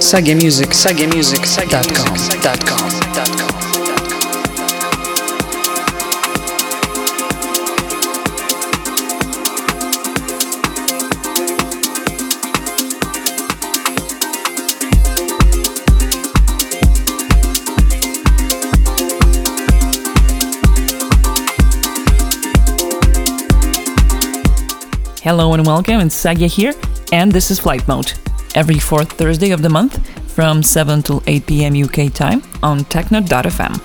Saga Music, Saga Music, Saga.com, .com, .com. Hello and welcome, it's Sagia here, and this is Flight Mode. Every fourth Thursday of the month, from 7 till 8 pm UK time, on Techno.fm.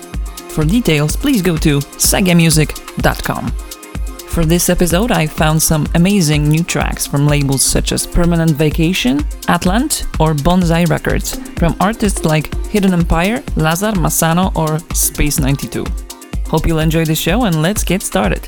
For details, please go to sagamusic.com. For this episode, I found some amazing new tracks from labels such as Permanent Vacation, Atlant, or Bonsai Records, from artists like Hidden Empire, Lazar Massano, or Space 92. Hope you'll enjoy the show, and let's get started.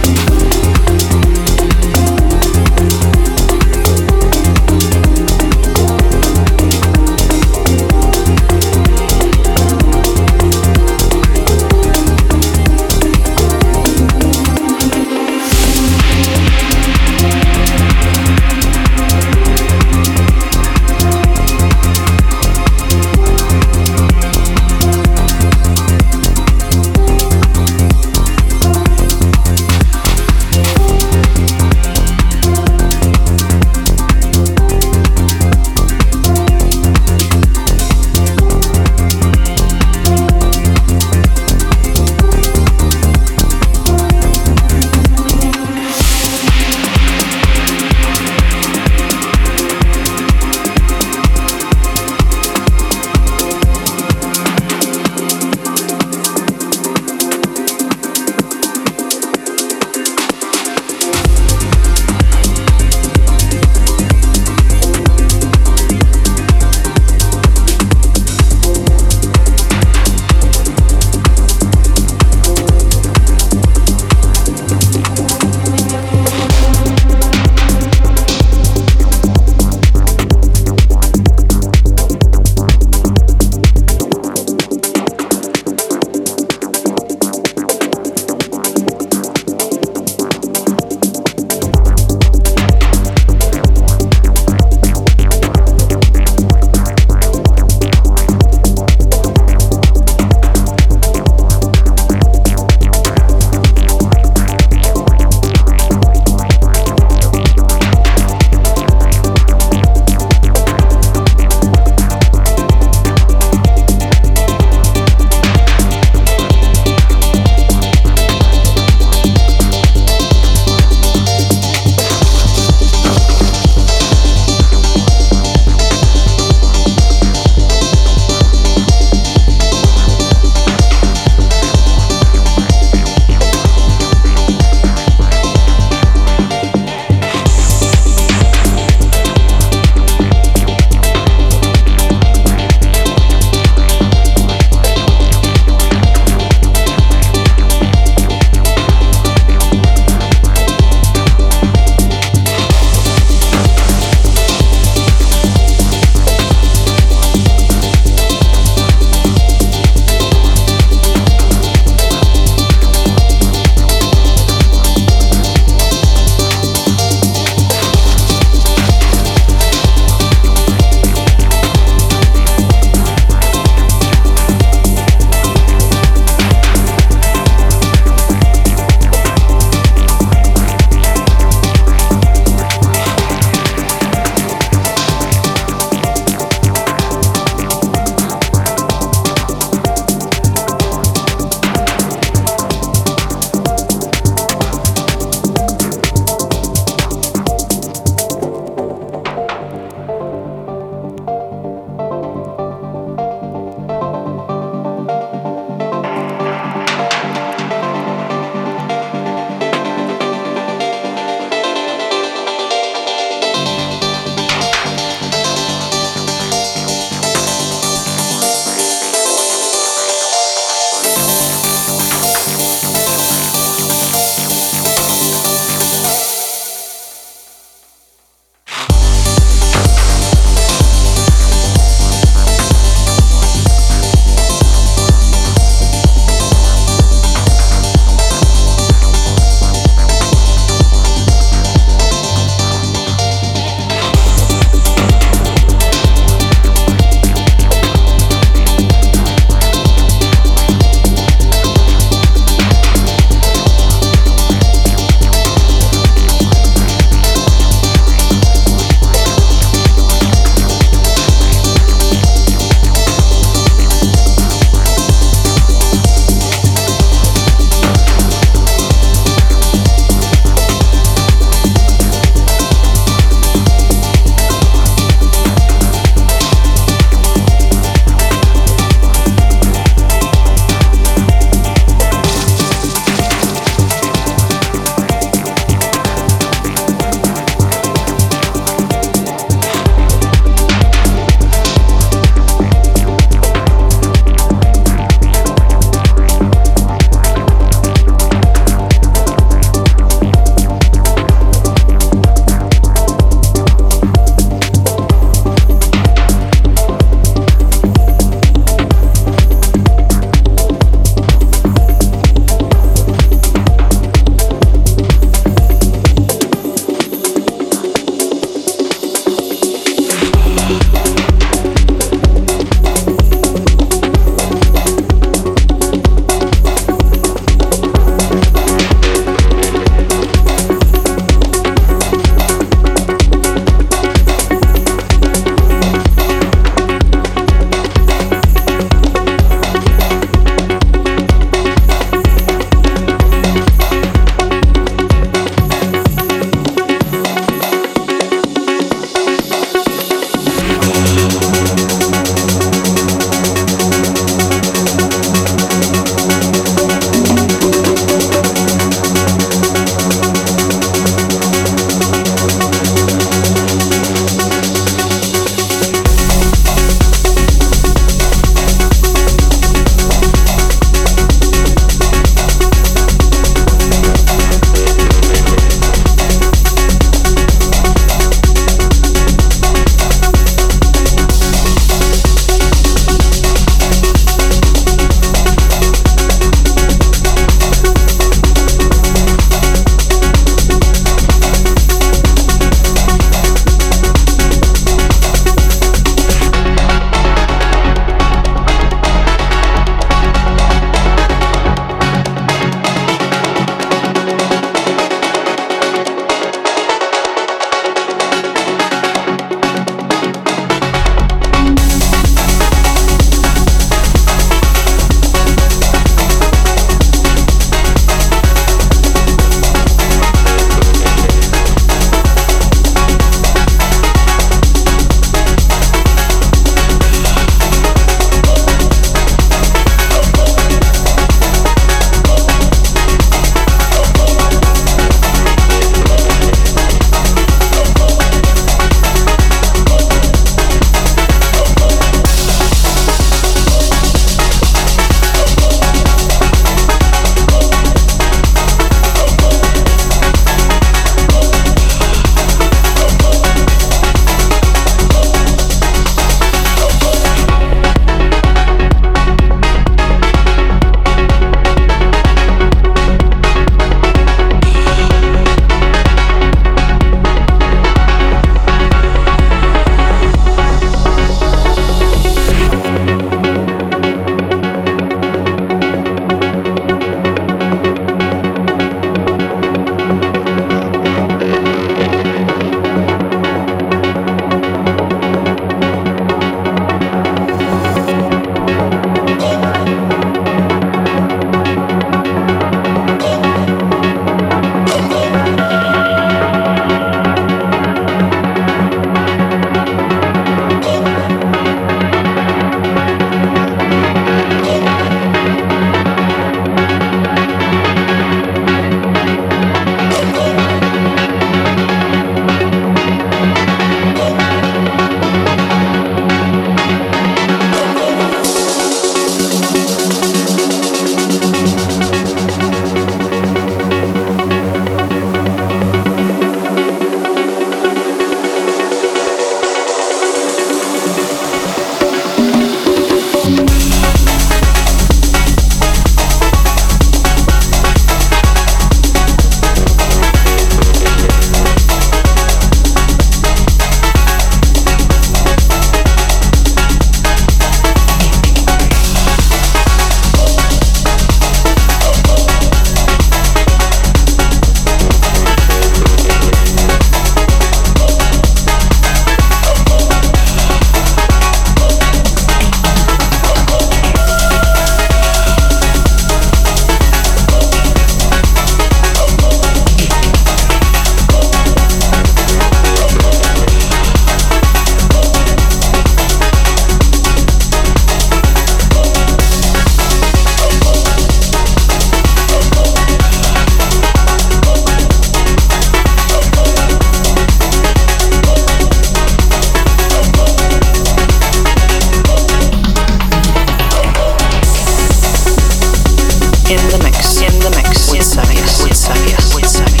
In the mix, in the mix. With Savia, with Savia, with Savia,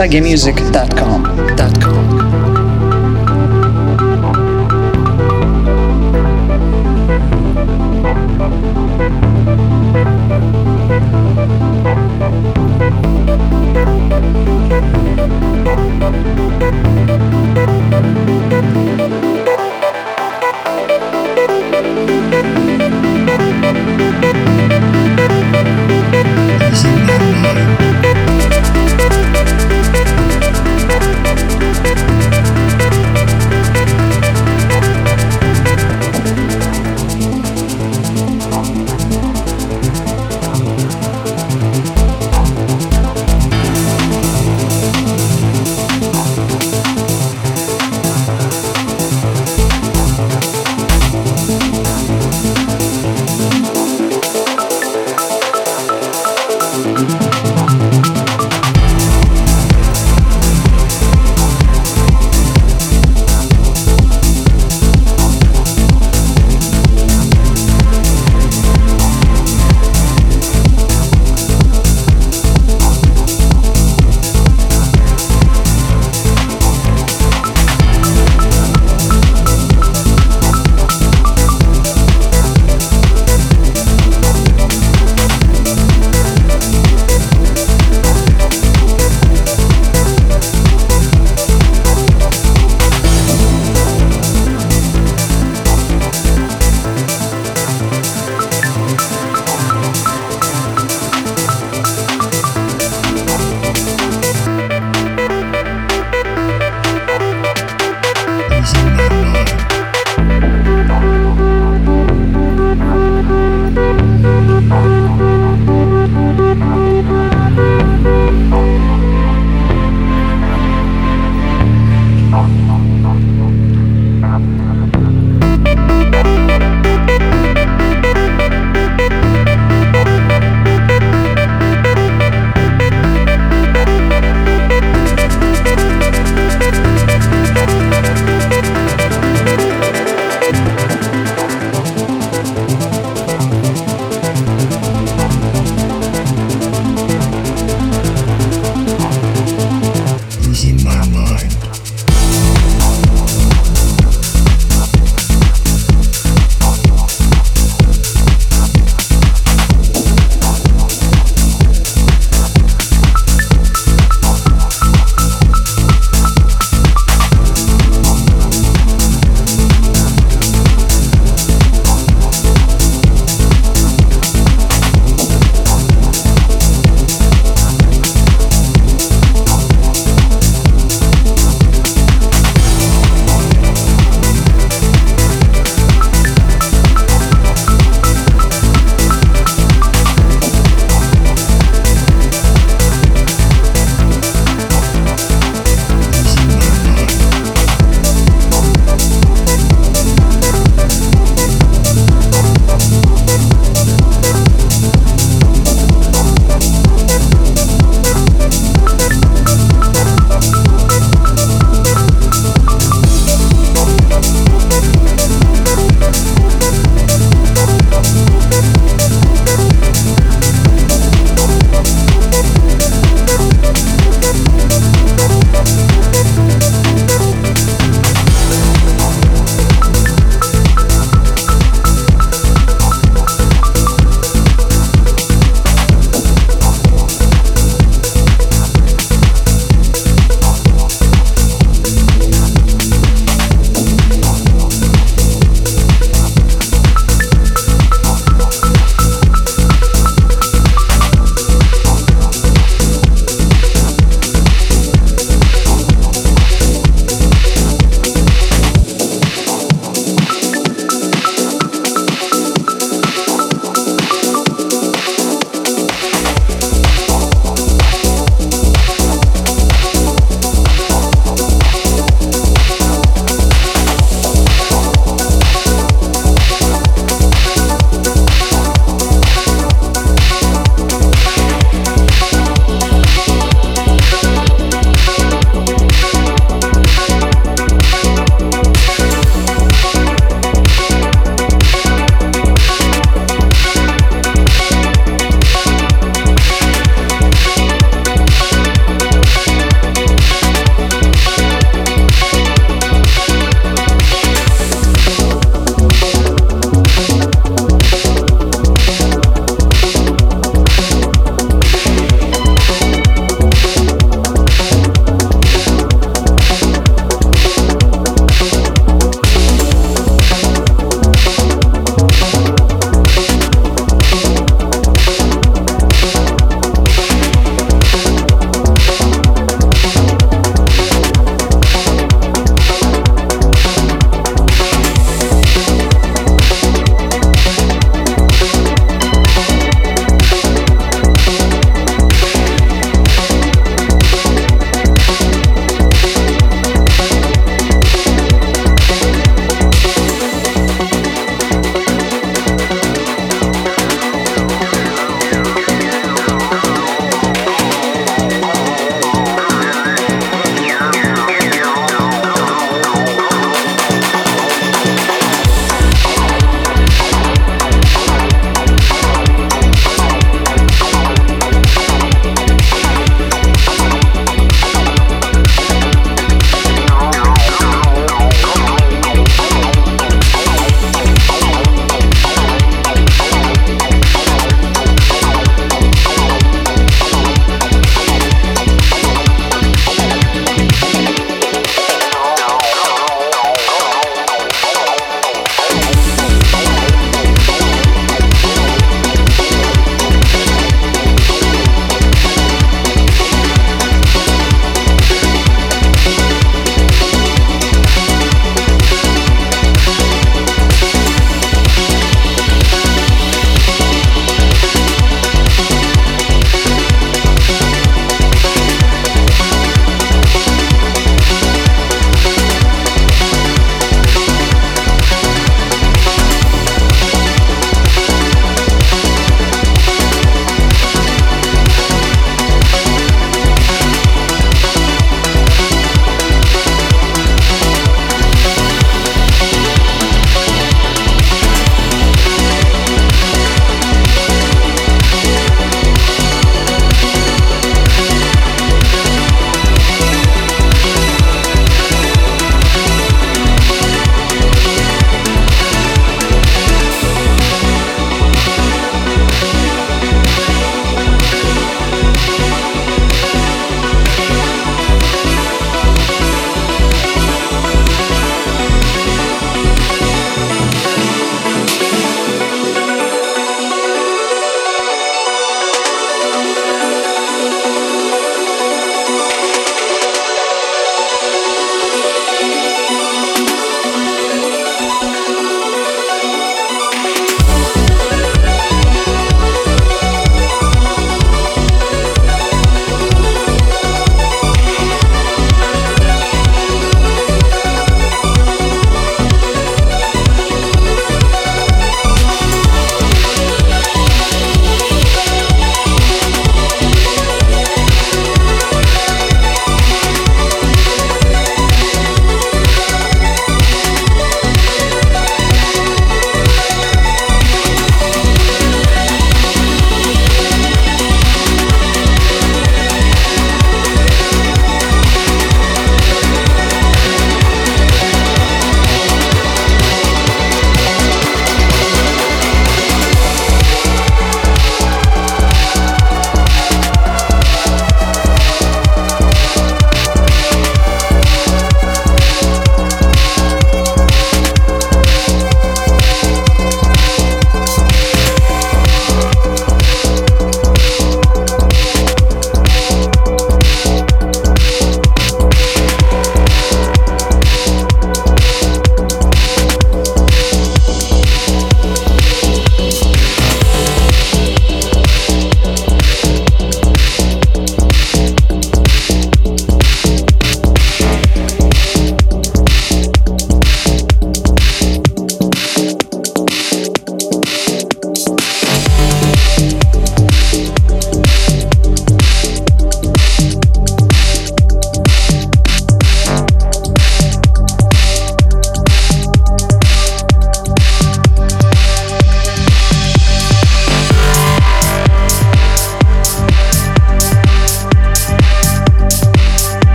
SagaMusic.com.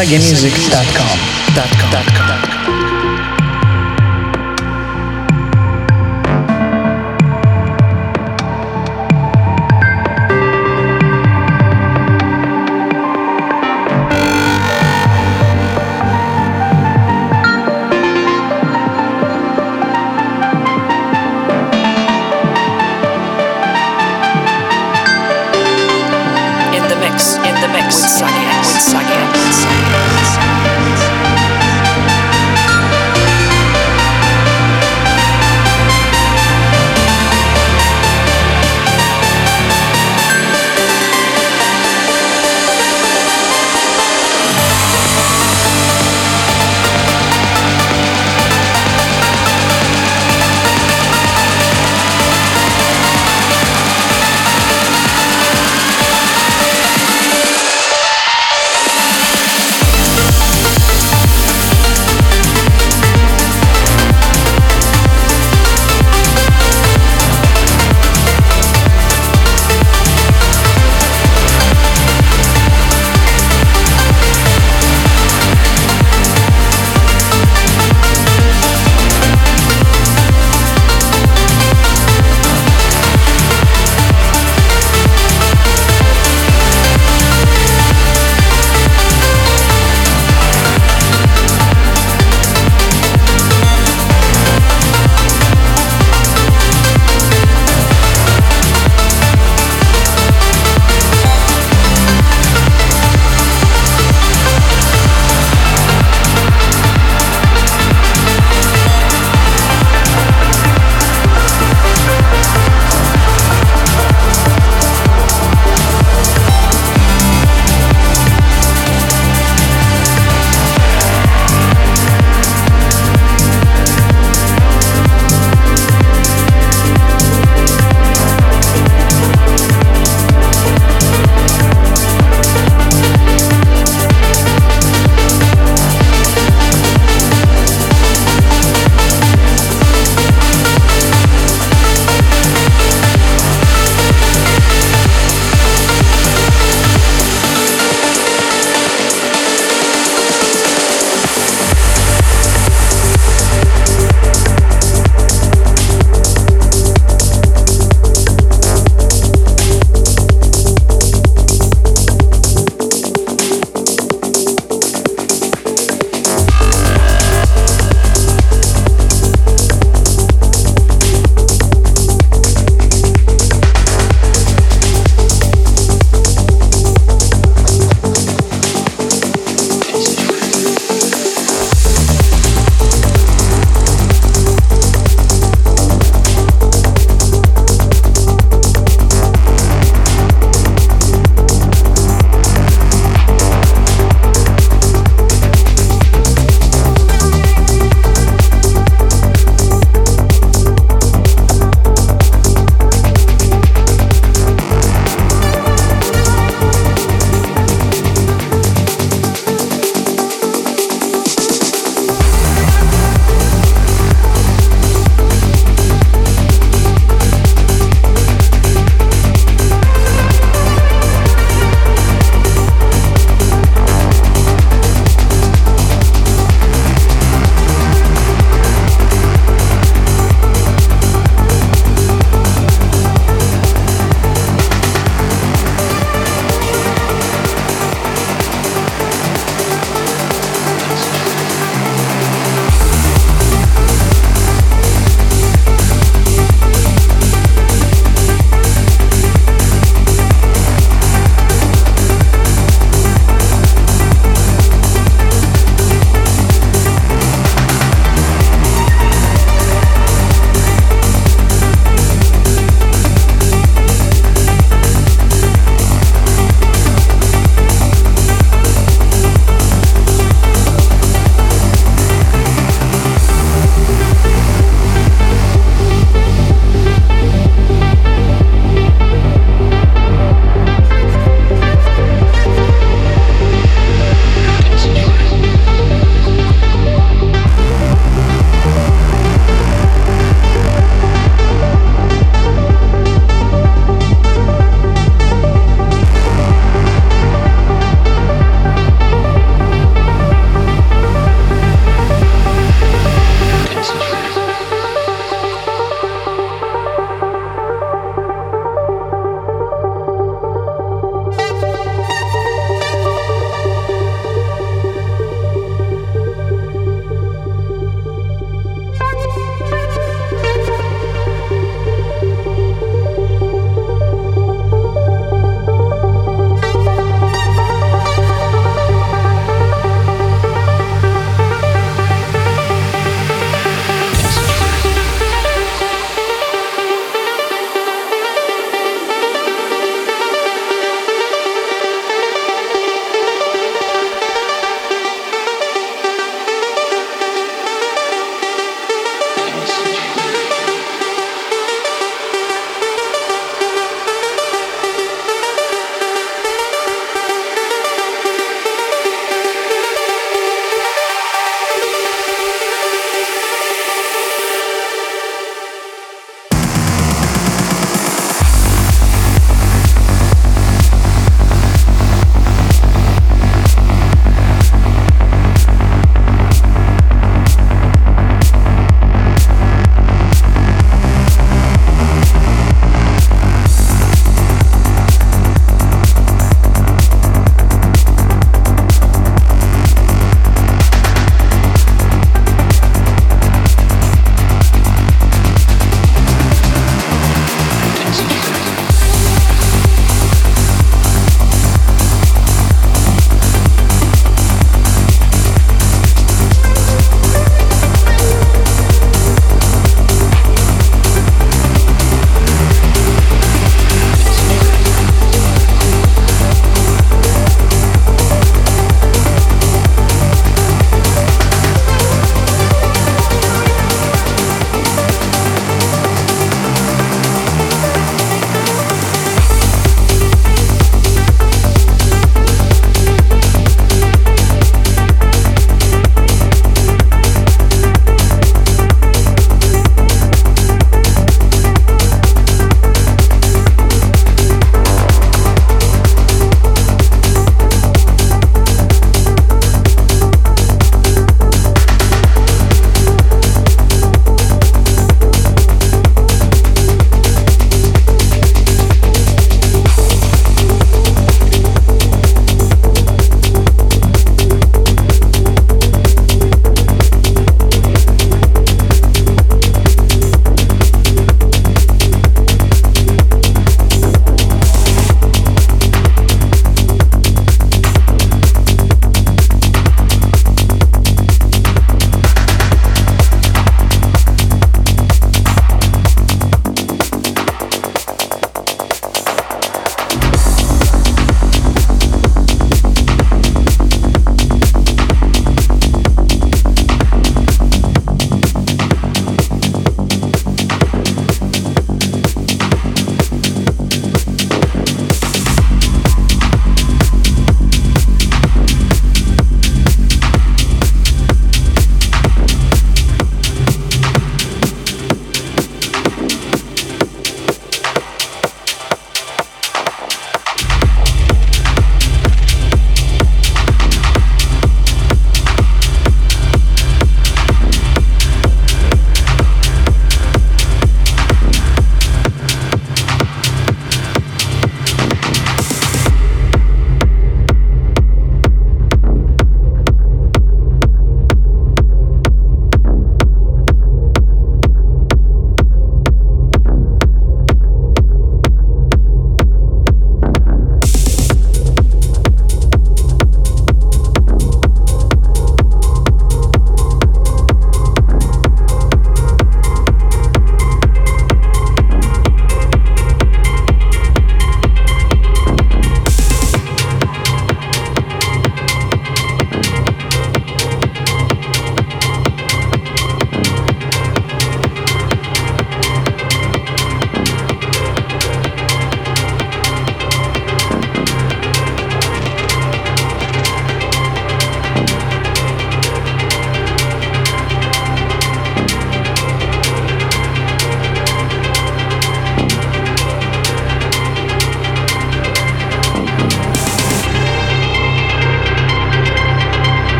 sagamusic.com.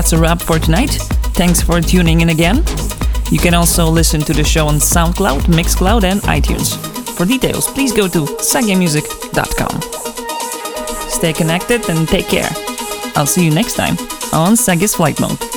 that's a wrap for tonight. Thanks for tuning in again. You can also listen to the show on SoundCloud, Mixcloud, and iTunes. For details, please go to sagamusic.com. Stay connected and take care. I'll see you next time on Saga's Flight Mode.